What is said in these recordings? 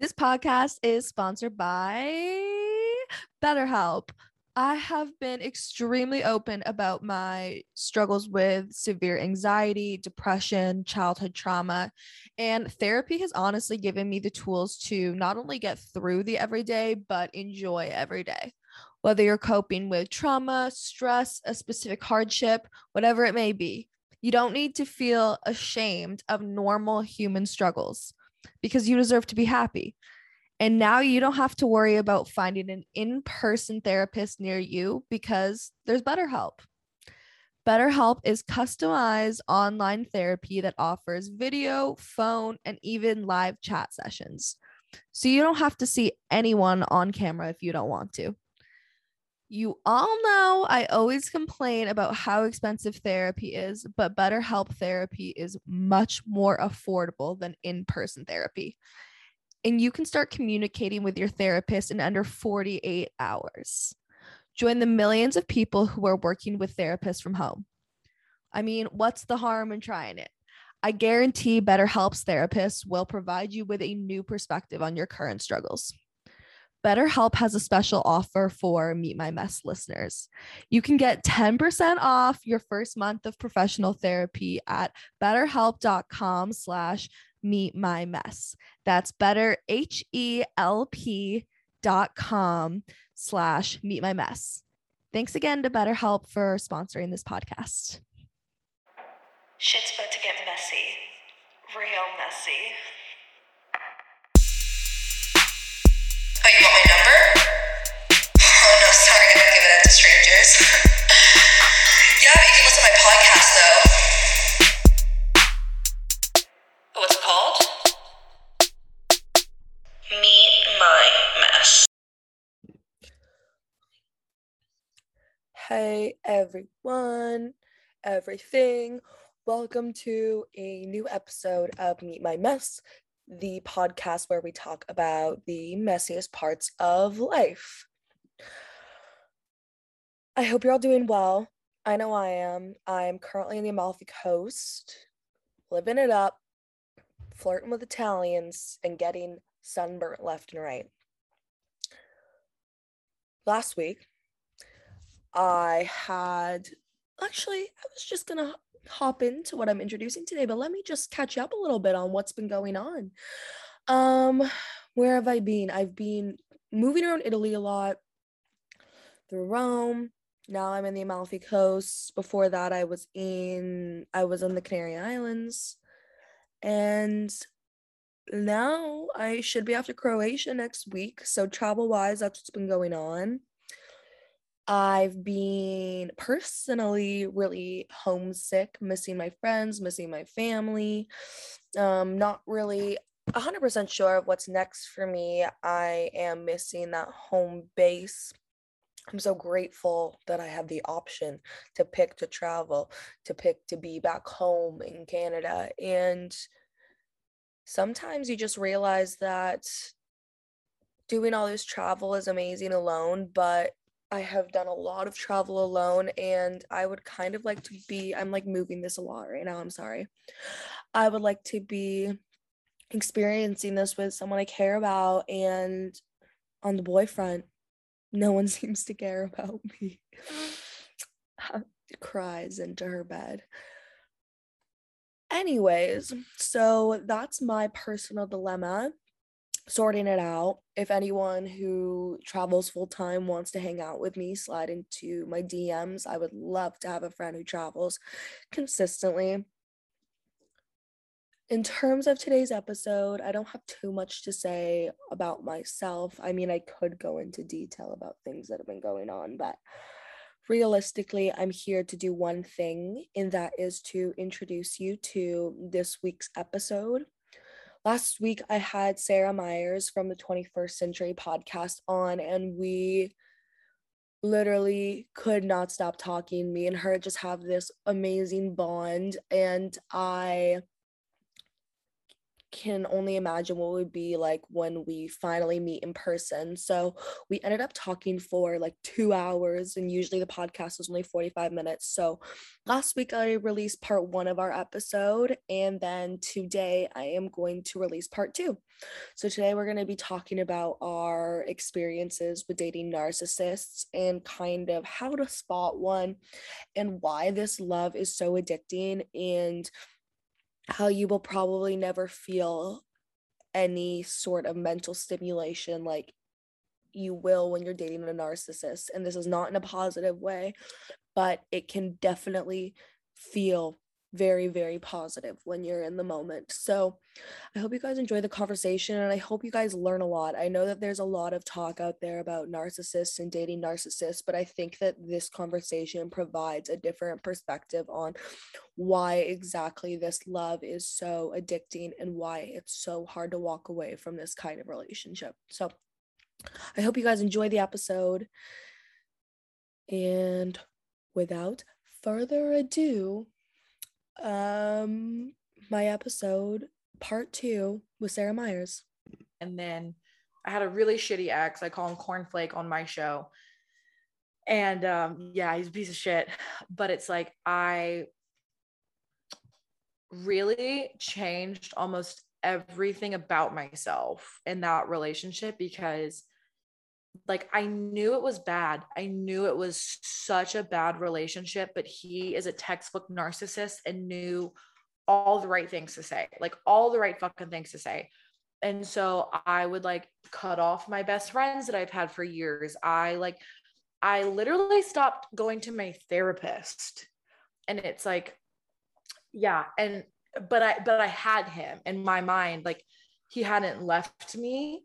This podcast is sponsored by BetterHelp. I have been extremely open about my struggles with severe anxiety, depression, childhood trauma, and therapy has honestly given me the tools to not only get through the everyday, but enjoy every day. Whether you're coping with trauma, stress, a specific hardship, whatever it may be, you don't need to feel ashamed of normal human struggles because you deserve to be happy. And now you don't have to worry about finding an in person therapist near you because there's BetterHelp. BetterHelp is customized online therapy that offers video, phone, and even live chat sessions. So you don't have to see anyone on camera if you don't want to. You all know I always complain about how expensive therapy is, but BetterHelp therapy is much more affordable than in person therapy. And you can start communicating with your therapist in under 48 hours. Join the millions of people who are working with therapists from home. I mean, what's the harm in trying it? I guarantee BetterHelp's therapists will provide you with a new perspective on your current struggles. BetterHelp has a special offer for Meet My Mess listeners. You can get 10% off your first month of professional therapy at betterhelp.com slash meet my mess. That's better H-E-L-P dot com slash meet my mess. Thanks again to BetterHelp for sponsoring this podcast. Shit's about to get messy. Real messy. Oh, you want my number? Oh, no, sorry, I don't give it out to strangers. yeah, you can listen to my podcast, though. What's it called? Meet My Mess. Hey everyone, everything. Welcome to a new episode of Meet My Mess, the podcast where we talk about the messiest parts of life. I hope you're all doing well. I know I am. I'm currently in the Amalfi Coast, living it up, flirting with Italians, and getting sunburnt left and right. Last week, I had actually, I was just gonna hop into what I'm introducing today, but let me just catch you up a little bit on what's been going on. Um, where have I been? I've been moving around Italy a lot through Rome. Now I'm in the Amalfi Coast. Before that, I was in I was on the Canary Islands, and now I should be to Croatia next week. So travel wise, that's what's been going on. I've been personally really homesick, missing my friends, missing my family. Um, not really 100% sure of what's next for me. I am missing that home base. I'm so grateful that I have the option to pick to travel, to pick to be back home in Canada. And sometimes you just realize that doing all this travel is amazing alone, but I have done a lot of travel alone and I would kind of like to be I'm like moving this a lot right now, I'm sorry. I would like to be experiencing this with someone I care about and on the boyfriend, no one seems to care about me. Cries into her bed. Anyways, so that's my personal dilemma sorting it out. If anyone who travels full time wants to hang out with me, slide into my DMs. I would love to have a friend who travels consistently. In terms of today's episode, I don't have too much to say about myself. I mean, I could go into detail about things that have been going on, but realistically, I'm here to do one thing, and that is to introduce you to this week's episode. Last week, I had Sarah Myers from the 21st Sintury podcast on, and we literally could not stop talking. Me and her just have this amazing bond, and I can only imagine what it would be like when we finally meet in person. So we ended up talking for like two hours, and usually the podcast was only 45 minutes. So last week I released part one of our episode, and then today I am going to release part two. So today we're going to be talking about our experiences with dating narcissists and kind of how to spot one and why this love is so addicting and how you will probably never feel any sort of mental stimulation like you will when you're dating a narcissist. And this is not in a positive way, but it can definitely feel very, very positive when you're in the moment. So I hope you guys enjoy the conversation and I hope you guys learn a lot. I know that there's a lot of talk out there about narcissists and dating narcissists, but I think that this conversation provides a different perspective on why exactly this love is so addicting and why it's so hard to walk away from this kind of relationship. So I hope you guys enjoy the episode. And without further ado, um my episode part two with Sarah Myers. And then I had a really shitty ex. I call him Cornflake on my show. And um, yeah, he's a piece of shit. But it's like I really changed almost everything about myself in that relationship because like I knew it was bad. I knew it was such a bad relationship, but he is a textbook narcissist and knew all the right things to say, like all the right fucking things to say. And so I would like cut off my best friends that I've had for years. I like, I literally stopped going to my therapist. And it's like, yeah. And, but I, but I had him in my mind, like he hadn't left me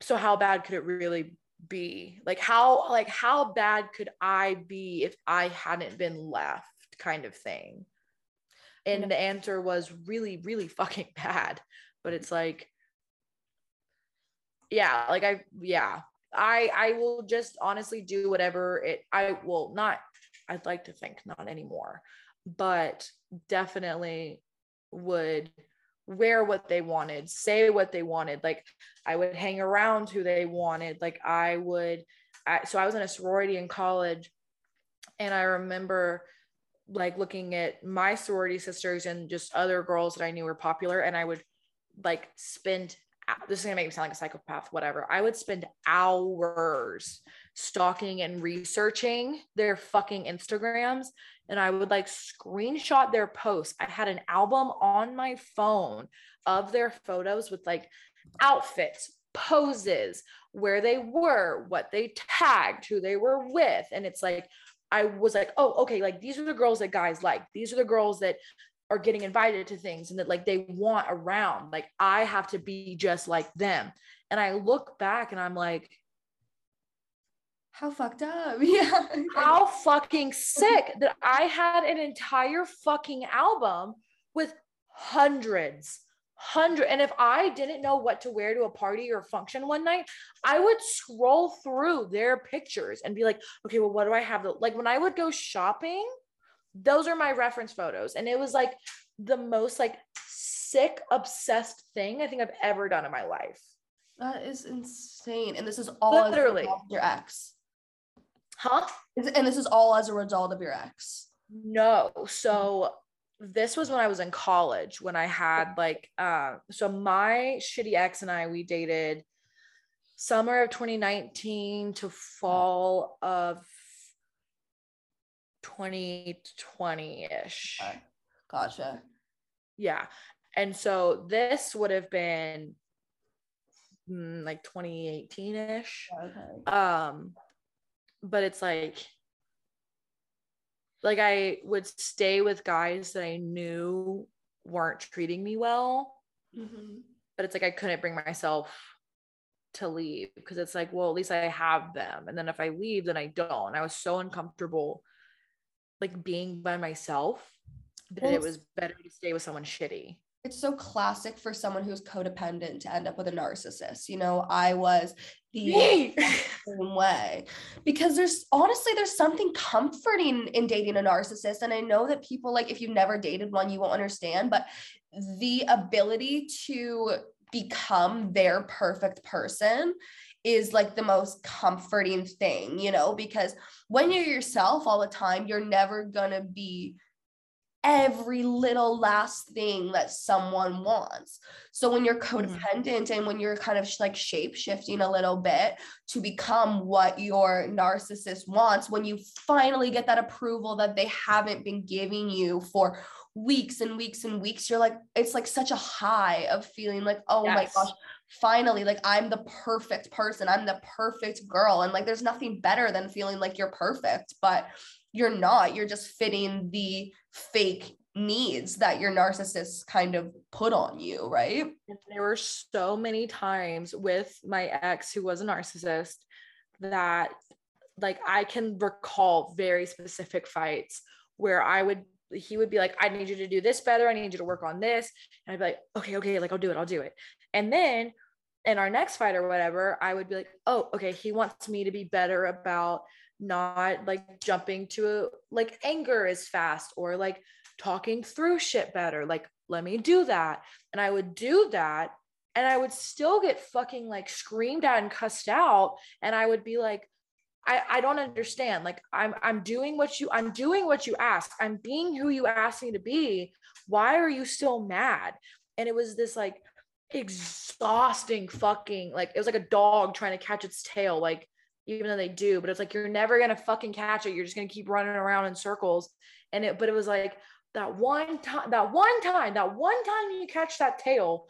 so how bad could it really be? Like how like how bad could i be if i hadn't been left kind of thing? And yeah. the answer was really really fucking bad. But it's like yeah like i yeah. I i will just honestly do whatever it i will not i'd like to think not anymore but definitely would wear what they wanted, say what they wanted. Like I would hang around who they wanted. Like I would, I, so I was in a sorority in college and I remember like looking at my sorority sisters and just other girls that I knew were popular. And I would like spend, this is gonna make me sound like a psychopath, whatever. I would spend hours stalking and researching their fucking Instagrams and I would like screenshot their posts. I had an album on my phone of their photos with like outfits, poses, where they were, what they tagged, who they were with. And it's like, I was like, oh, okay, like these are the girls that guys like. These are the girls that are getting invited to things and that like they want around. Like I have to be just like them. And I look back and I'm like, how fucked up. Yeah. How fucking sick that I had an entire fucking album with hundreds, hundred. And if I didn't know what to wear to a party or function one night, I would scroll through their pictures and be like, okay, well, what do I have? Like when I would go shopping, those are my reference photos. And it was like the most like sick, obsessed thing I think I've ever done in my life. That is insane. And this is all literally your ex. Huh? And this is all as a result of your ex. No. So this was when I was in college when I had like uh so my shitty ex and I we dated summer of 2019 to fall of 2020-ish. Okay. Gotcha. Yeah. And so this would have been mm, like 2018-ish. Okay. Um but it's like like I would stay with guys that I knew weren't treating me well. Mm-hmm. But it's like I couldn't bring myself to leave because it's like, well, at least I have them. And then if I leave, then I don't. I was so uncomfortable like being by myself that well, it was better to stay with someone shitty it's so classic for someone who's codependent to end up with a narcissist. You know, I was the same way. Because there's honestly there's something comforting in dating a narcissist and i know that people like if you've never dated one you won't understand but the ability to become their perfect person is like the most comforting thing, you know, because when you're yourself all the time, you're never going to be every little last thing that someone wants. So when you're Mm-hmm. codependent and when you're kind of like shape shifting a little bit to become what your narcissist wants, when you finally get that approval that they haven't been giving you for weeks and weeks and weeks, you're like, it's like such a high of feeling like, oh my Yes. gosh, finally, like I'm the perfect person, I'm the perfect girl. And like there's nothing better than feeling like you're perfect, but you're not. You're just fitting the fake needs that your narcissist kind of put on you, right? There were so many times with my ex who was a narcissist that like I can recall very specific fights where I would he would be like, I need you to do this better. I need you to work on this. And I'd be like, okay, okay, like I'll do it, I'll do it. And then in our next fight or whatever, I would be like, oh, okay, he wants me to be better about not like jumping to a, like anger as fast or like talking through shit better. Like, let me do that. And I would do that. And I would still get fucking like screamed at and cussed out. And I would be like, I, I don't understand. Like I'm I'm doing what you I'm doing what you ask. I'm being who you asked me to be. Why are you still mad? And it was this like exhausting fucking like it was like a dog trying to catch its tail. Like even though they do, but it's like you're never gonna fucking catch it. You're just gonna keep running around in circles. And it, but it was like that one time, that one time, that one time you catch that tail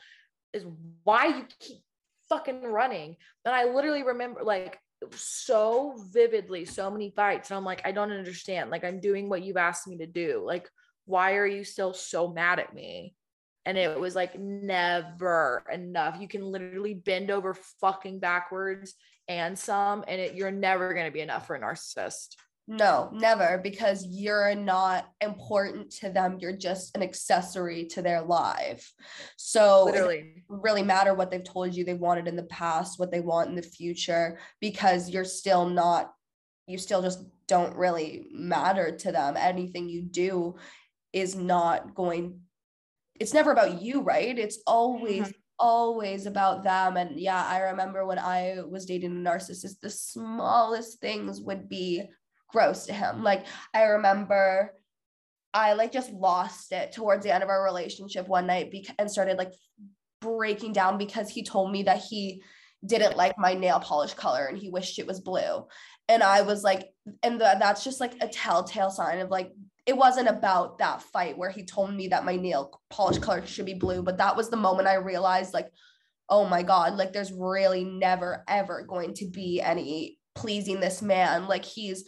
is why you keep fucking running. And I literally remember like so vividly, so many fights. And I'm like, I don't understand. Like, I'm doing what you've asked me to do. Like, why are you still so mad at me? And it was like never enough. You can literally bend over fucking backwards and some, and it, you're never going to be enough for a narcissist. No, never, because you're not important to them. You're just an accessory to their life. So Literally. doesn't really matter what they've told you they wanted in the past, what they want in the future, because you're still not, you still just don't really matter to them. Anything you do is not going, it's never about you, right? It's always Mhm. Always about them. And yeah i remember when i was dating a narcissist the smallest things would be gross to him. Like i remember i like just lost it towards the end of our relationship one night bec- and started like breaking down because he told me that he didn't like my nail polish color and he wished it was blue and i was like and the, that's just like a telltale sign of like it wasn't about that fight where he told me that my nail polish color should be blue but that was the moment i realized like oh my god like there's really never ever going to be any pleasing this man like he's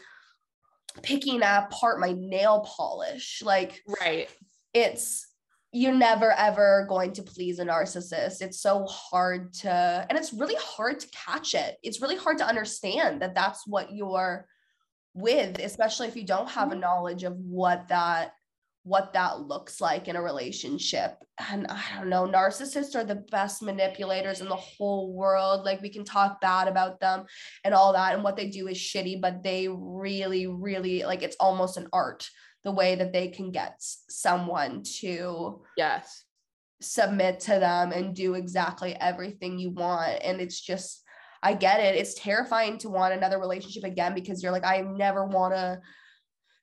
picking apart my nail polish like Right. it's you're never ever going to please a narcissist. It's so hard to and it's really hard to catch it. It's really hard to understand that that's what you're with especially if you don't have a mm-hmm. knowledge of what that what that looks like in a relationship. And i don't know narcissists are the best manipulators in the whole world. Like we can talk bad about them and all that and what they do is shitty but they really really like it's almost an art the way that they can get someone to Yes. submit to them and do exactly everything you want. And it's just, I get it. It's terrifying to want another relationship again because you're like, I never want to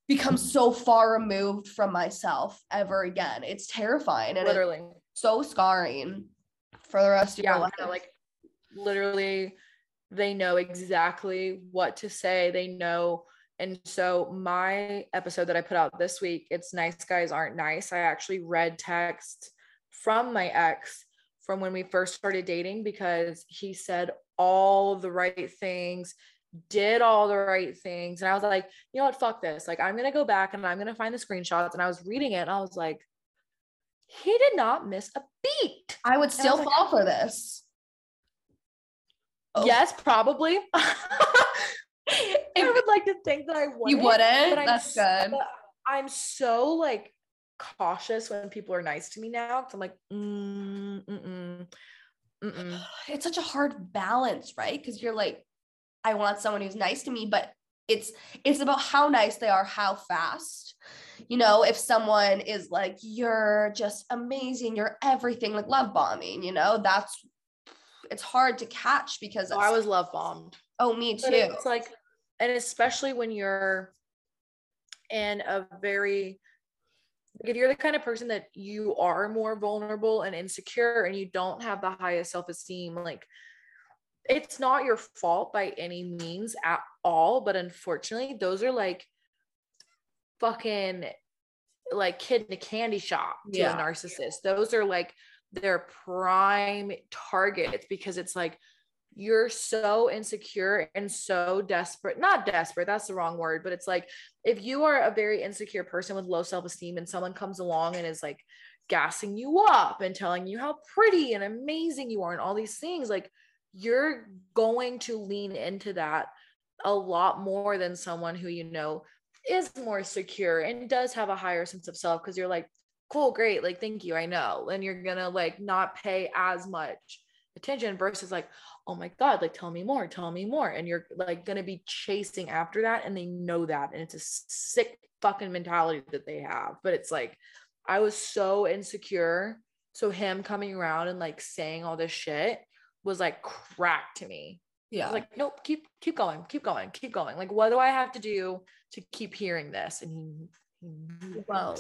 become so far removed from myself ever again. It's terrifying and it's Literally. so scarring for the rest of yeah your life. like literally they know exactly what to say they know and so my episode that i put out this week it's nice guys aren't nice i actually read text from my ex from when we first started dating because he said all the right things did all the right things and i was like you know what fuck this like i'm gonna go back and i'm gonna find the screenshots and i was reading it and i was like he did not miss a beat I would still like- fall for this. Oh. Yes, probably. I would like to think that I wouldn't. You wouldn't? but I'm That's so- good. I'm so like cautious when people are nice to me now. Cause I'm like, mm, mm-mm, mm-mm. It's such a hard balance, right? Because you're like, I want someone who's nice to me, but it's it's about how nice they are how fast you know if someone is like you're just amazing you're everything like love bombing you know that's it's hard to catch because Oh, I was love bombed. oh me But too it's like, and especially when you're in a very, like if you're the kind of person that you are more vulnerable and insecure and you don't have the highest self esteem, like it's not your fault by any means at all. But unfortunately, those are like fucking like kid in a candy shop to Yeah. a narcissist. Those are like their prime targets because it's like you're so insecure and so desperate not desperate that's the wrong word but it's like if you are a very insecure person with low self-esteem and someone comes along and is like gassing you up and telling you how pretty and amazing you are and all these things like you're going to lean into that a lot more than someone who you know is more secure and does have a higher sense of self because you're like cool great like thank you i know and you're gonna like not pay as much attention. Versus like oh my god like tell me more tell me more. And you're like gonna be chasing after that and they know that. And it's a sick fucking mentality that they have. But it's like i was so insecure. So him coming around and like saying all this shit was like crack to me yeah. like, nope, keep keep going, keep going, keep going. Like, what do I have to do to keep hearing this? And he, he Well,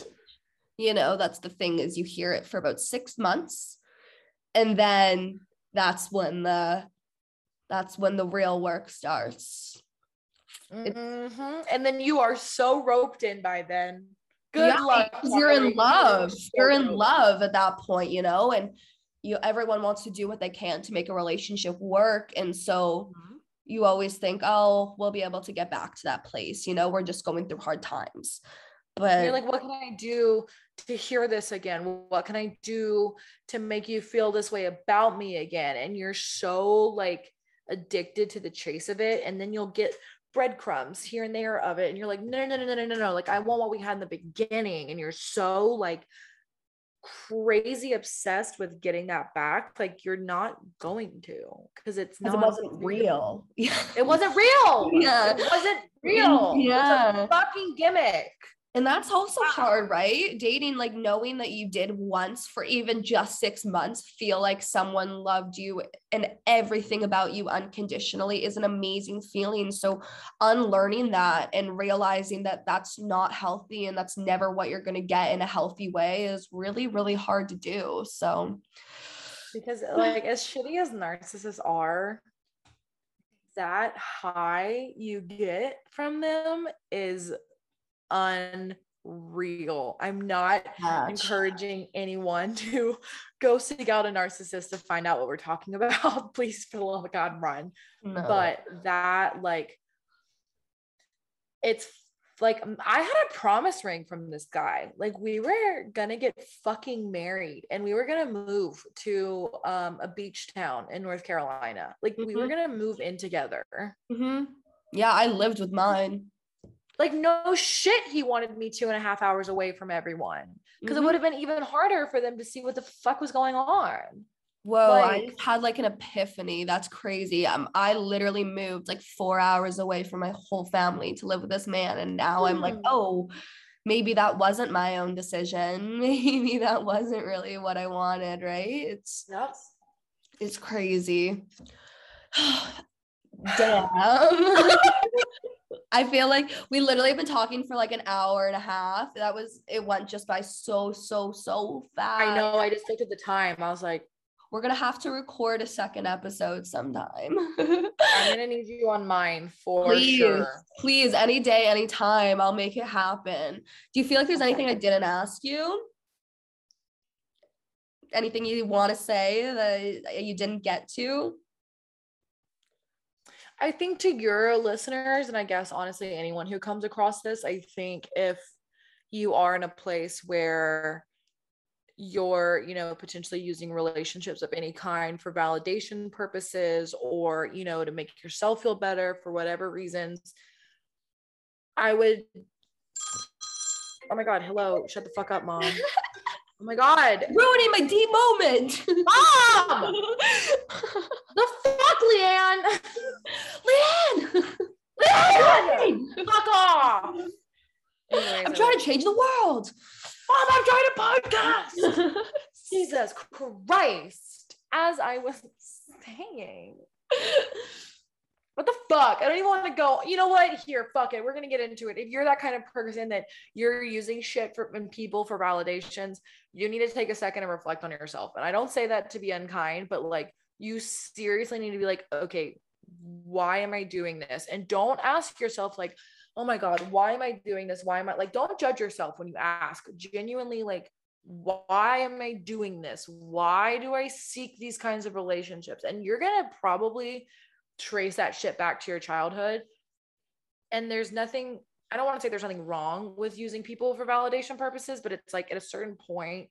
you know that's the thing is you hear it for about six months and then that's when the that's when the real work starts Mhm. and then you are so roped in by then. Good Yeah, luck. you're in Carly. You are love you're in love at that point you know and you everyone wants to do what they can to make a relationship work and so Mhm. you always think oh we'll be able to get back to that place you know we're just going through hard times but You're like, what can I do to hear this again? What can I do to make you feel this way about me again? And you're so like addicted to the chase of it. And then you'll get breadcrumbs here and there of it. And you're like, no, no, no, no, no, no, no. Like, I want what we had in the beginning. And you're so like crazy obsessed with getting that back. Like, you're not going to because it's not it wasn't real yeah It wasn't real. Yeah. It wasn't real. It was Yeah. a fucking gimmick. And that's also hard, right? Dating, like knowing that you did once for even just six months feel like someone loved you and everything about you unconditionally is an amazing feeling. So, unlearning that and realizing that that's not healthy and that's never what you're going to get in a healthy way is really, really hard to do. So, because like as shitty as narcissists are that high you get from them is unreal i'm not encouraging anyone to go seek out a narcissist to find out what we're talking about please for the love of god run No. but that like it's like I had a promise ring from this guy. Like we were gonna get fucking married and we were gonna move to um a beach town in North Carolina. Like we were Mhm. gonna move in together. Mhm. yeah, I lived with mine. Like no shit, he wanted me two and a half hours away from everyone because Mhm. it would have been even harder for them to see what the fuck was going on. Whoa, I Like- just had like an epiphany. That's crazy. Um, I literally moved like four hours away from my whole family to live with this man. And now I'm like, Hmm. oh, maybe that wasn't my own decision. Maybe that wasn't really what I wanted, right? It's Yep. it's crazy. Damn. I feel like we literally have been talking for like an hour and a half. That was it went just by so, so, so fast. I know. I just looked at the time. I was like, We're gonna have to record a second episode sometime. I'm gonna need you on mine for Please, sure. please, any day, any time, I'll make it happen. Do you feel like there's anything I didn't ask you? Anything you want to say that you didn't get to? I think to your listeners, and I guess honestly, anyone who comes across this, I think if you are in a place where you're, you know, potentially using relationships of any kind for validation purposes or, you know, to make yourself feel better for whatever reasons, I would. Oh my God. Hello. Shut the fuck up, mom. Oh my God. Ruining my D moment. Mom! The fuck, Leanne? Leanne! to change the world. Mom, I'm trying to podcast. Jesus Christ. As I was saying. What the fuck? I don't even want to go. You know what? Here, fuck it. We're gonna get into it. If you're that kind of person that you're using shit for and people for validations, you need to take a second and reflect on yourself. And I don't say that to be unkind, but like you seriously need to be like, okay, why am I doing this? And don't ask yourself like, oh my god, why am I doing this? Why am I like? Don't judge yourself when you ask. Genuinely, like, why am I doing this? Why do I seek these kinds of relationships? And you're gonna probably trace that shit back to your childhood. And there's nothing, I don't want to say there's nothing wrong with using people for validation purposes, but it's like at a certain point,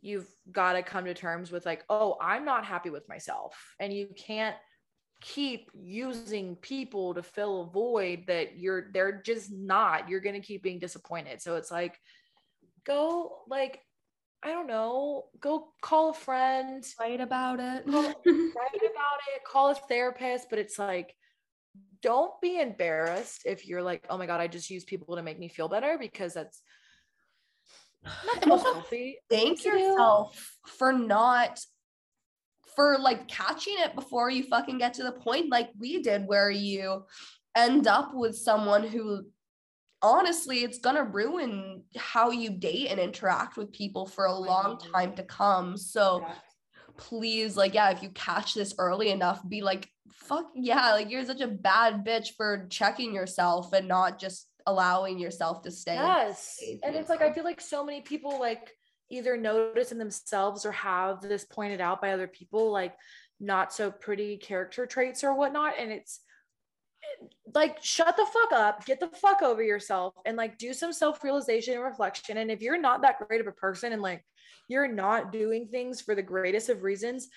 you've got to come to terms with like, oh, I'm not happy with myself. And you can't keep using people to fill a void that you're they're just not you're going to keep being disappointed so it's like go like I don't know, go call a friend, Write about it. call, write about it, call a therapist, but it's like, don't be embarrassed if you're like, oh my God, I just use people to make me feel better because that's not the most healthy. Thank to do. yourself for not for like catching it before you fucking get to the point like we did where you end up with someone who honestly it's gonna ruin how you date and interact with people for a long mm-hmm. time to come. So please like yeah if you catch this early enough be like fuck yeah like you're such a bad bitch for checking yourself and not just allowing yourself to stay Yes. And it's like, I feel like so many people like either notice in themselves or have this pointed out by other people, like not so pretty character traits or whatnot. And it's like, shut the fuck up, get the fuck over yourself, and like do some self realization and reflection. And if you're not that great of a person and like you're not doing things for the greatest of reasons,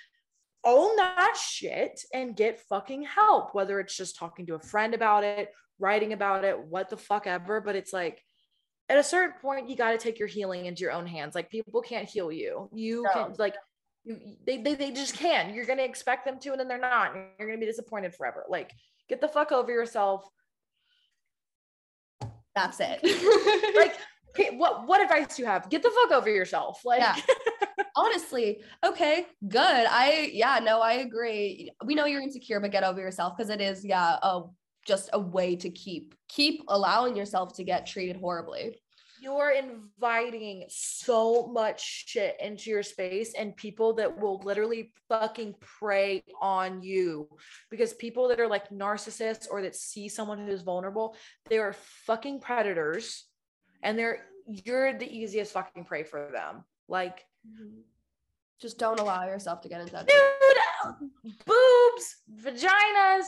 own that shit and get fucking help, whether it's just talking to a friend about it, writing about it, what the fuck ever. But it's like, at a certain point, you got to take your healing into your own hands. Like, people can't heal you. You No. can, like, you, they, they, they just can. You're going to expect them to, and then they're not. and You're going to be disappointed forever. Like, get the fuck over yourself. that's it Like, okay, what, what advice do you have? Get the fuck over yourself. Like, Yeah. honestly okay good i yeah no i agree we know you're insecure but get over yourself because it is yeah a just a way to keep keep allowing yourself to get treated horribly. You're inviting so much shit into your space and people that will literally fucking prey on you because people that are like narcissists or that see someone who's vulnerable they are fucking predators and they're you're the easiest fucking prey for them. Like just don't allow yourself to get into that. Dude boobs vaginas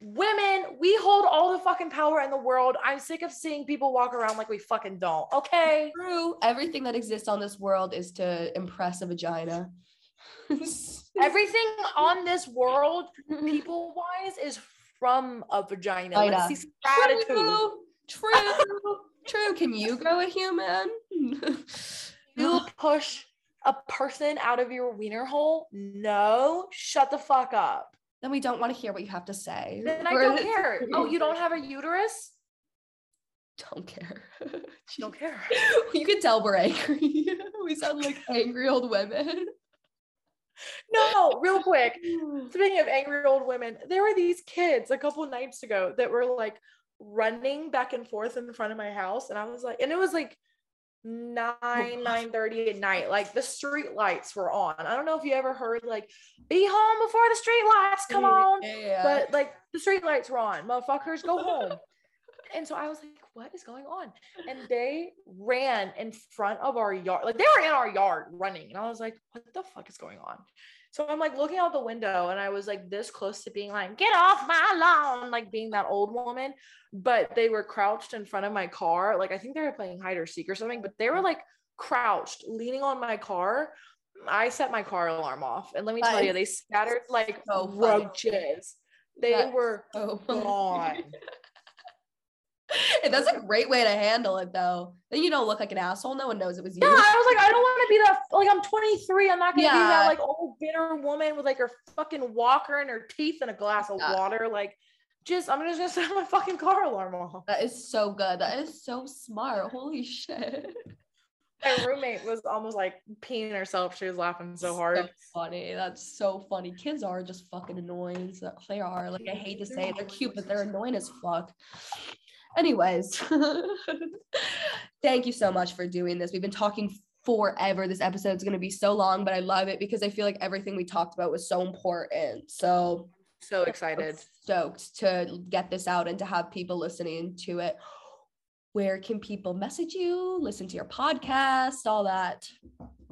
women we hold all the fucking power in the world. I'm sick of seeing people walk around like we fucking don't okay? True. Everything that exists on this world is to impress a vagina. Everything on this world people wise is from a vagina. Let's see some gratitude. True. True. True. Can you grow a human? You push a person out of your wiener hole? No. Shut the fuck up then we don't want to hear what you have to say. Then i don't care. Oh you don't have a uterus? Don't care. Don't care. You can tell we're angry. We sound like angry old women. No real quick. Speaking of angry old women there were these kids a couple nights ago that were like running back and forth in front of my house and i was like and it was like 9 9 30 at night like the street lights were on. I don't know if you ever heard like be home before the street lights come on Yeah. but like the street lights were on. Motherfuckers go home. And so i was like what is going on? And they ran in front of our yard like they were in our yard running and i was like what the fuck is going on so i'm like looking out the window and i was like this close to being like get off my lawn like being that old woman. But they were crouched in front of my car. Like i think they were playing hide or seek or something but they were like crouched leaning on my car. I set my car alarm off and let me tell you they scattered like so roaches. They That's were Oh. gone That's a great way to handle it though. Then you don't look like an asshole. No one knows it was you. Yeah, I was like, I don't want to be that. Like, I'm 23. I'm not gonna be that like old bitter woman with like her fucking walker and her teeth and a glass of Yeah. water. Like, just I'm just gonna set my fucking car alarm off. That is so good. That is so smart. Holy shit. My roommate was almost like peeing herself. She was laughing so hard. funny. That's so funny. Kids are just fucking annoying. So they are. Like I hate to say it, they're cute, but they're annoying as fuck. Anyways, thank you so much for doing this. We've been talking forever. This episode is going to be so long, but I love it because I feel like everything we talked about was so important. So So excited. stoked to get this out and to have people listening to it. Where can people message you, listen to your podcast, all that?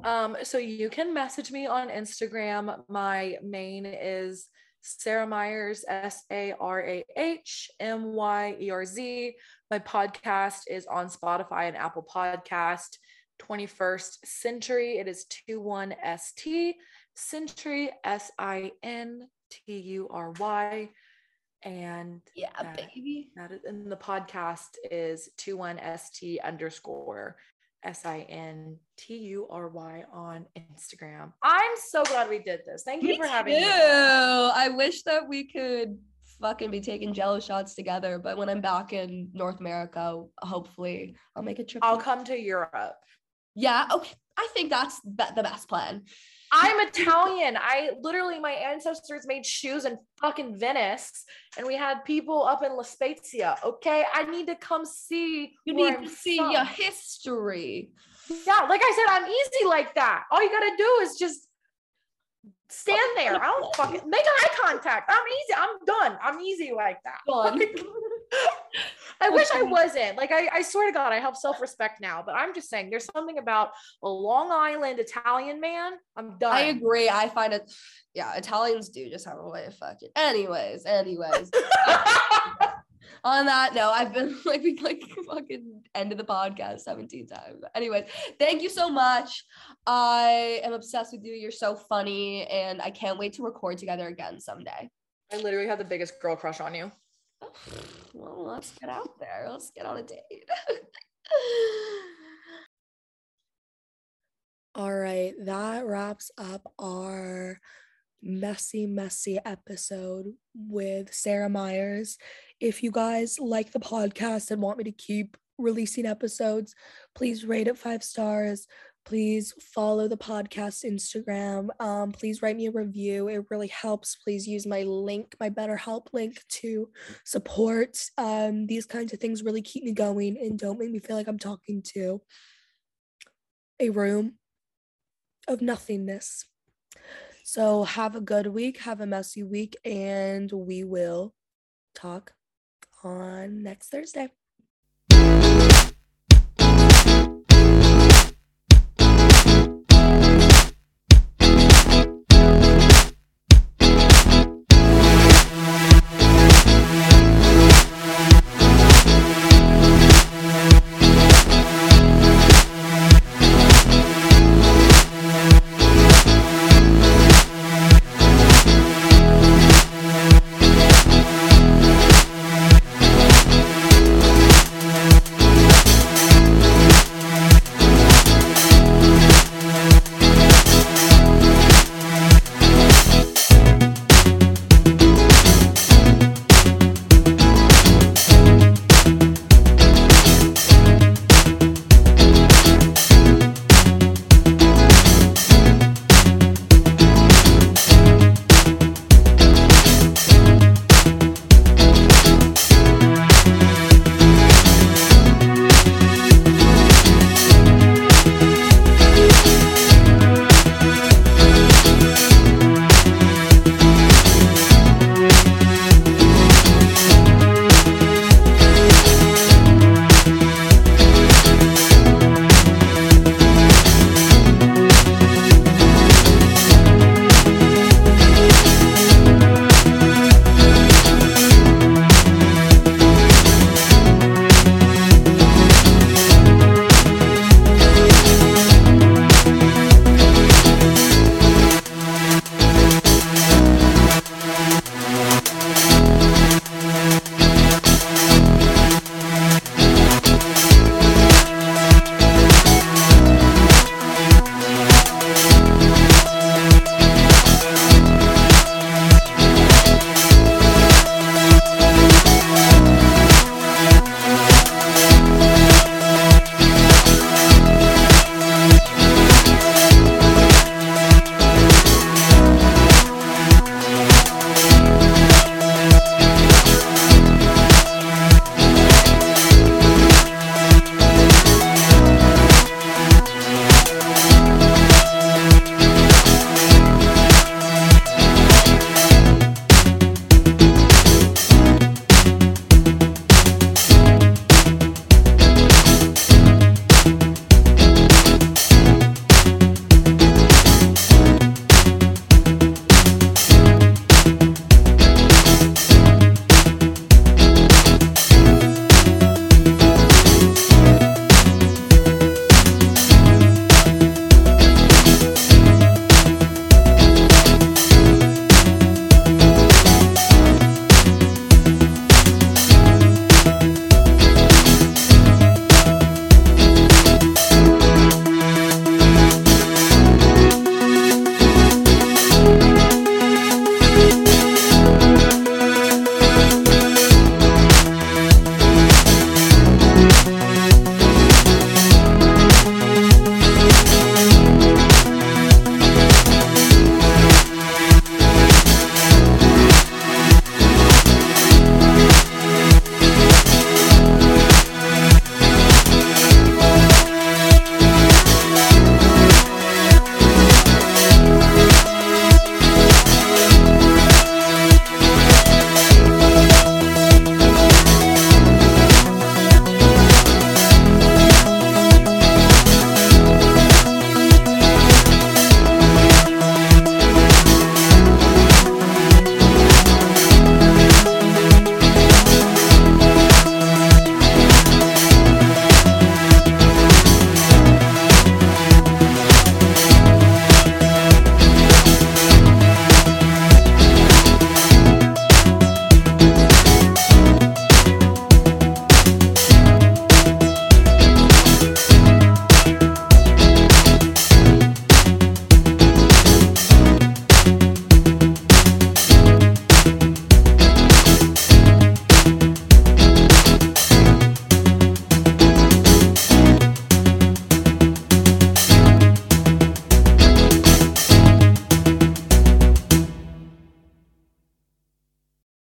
Um, so you can message me on Instagram. My main is Sarah Myers, S A R A H M Y E R Z. My podcast is on Spotify and Apple Podcast. 21st Sintury. It is 21ST Sintury S I N T U R Y. And Yeah, that- baby. that is, and the podcast is 21ST underscore S I N T U R Y on Instagram. I'm so glad we did this. Thank you Me for having too. me. I wish that we could fucking be taking jello shots together, but when I'm back in North America, hopefully I'll make a trip. I'll come to Europe. Yeah, okay. I think that's the best plan. I'm Italian. I literally, my ancestors made shoes in fucking Venice, and we had people up in La Spezia. Okay, I need to come see. You need I'm to see from. your history. Yeah, like I said, I'm easy like that. All you gotta do is just stand there. I don't fucking make eye contact. I'm easy. I'm done. I'm easy like that. Done. Like, I wish I wasn't. Like I, I swear to God, I have self-respect now. But I'm just saying, there's something about a Long Island Italian man. I'm done. I agree. I find it, yeah, Italians do just have a way of fucking. Anyways, anyways. On that note, I've been like, we like fucking ended the podcast 17 times. Anyways, thank you so much. I am obsessed with you. You're so funny, and I can't wait to record together again someday. I literally have the biggest girl crush on you. Well, let's get out there. Let's get on a date. All right, that wraps up our messy, messy episode with Sarah Myers. If you guys like the podcast and want me to keep releasing episodes, please rate it five stars. Please follow the podcast Instagram. Um, please write me a review. It really helps. Please use my link, my BetterHelp link to support. Um, these kinds of things really keep me going and don't make me feel like I'm talking to a room of nothingness. So have a good week, have a messy week, and we will talk on next Thursday.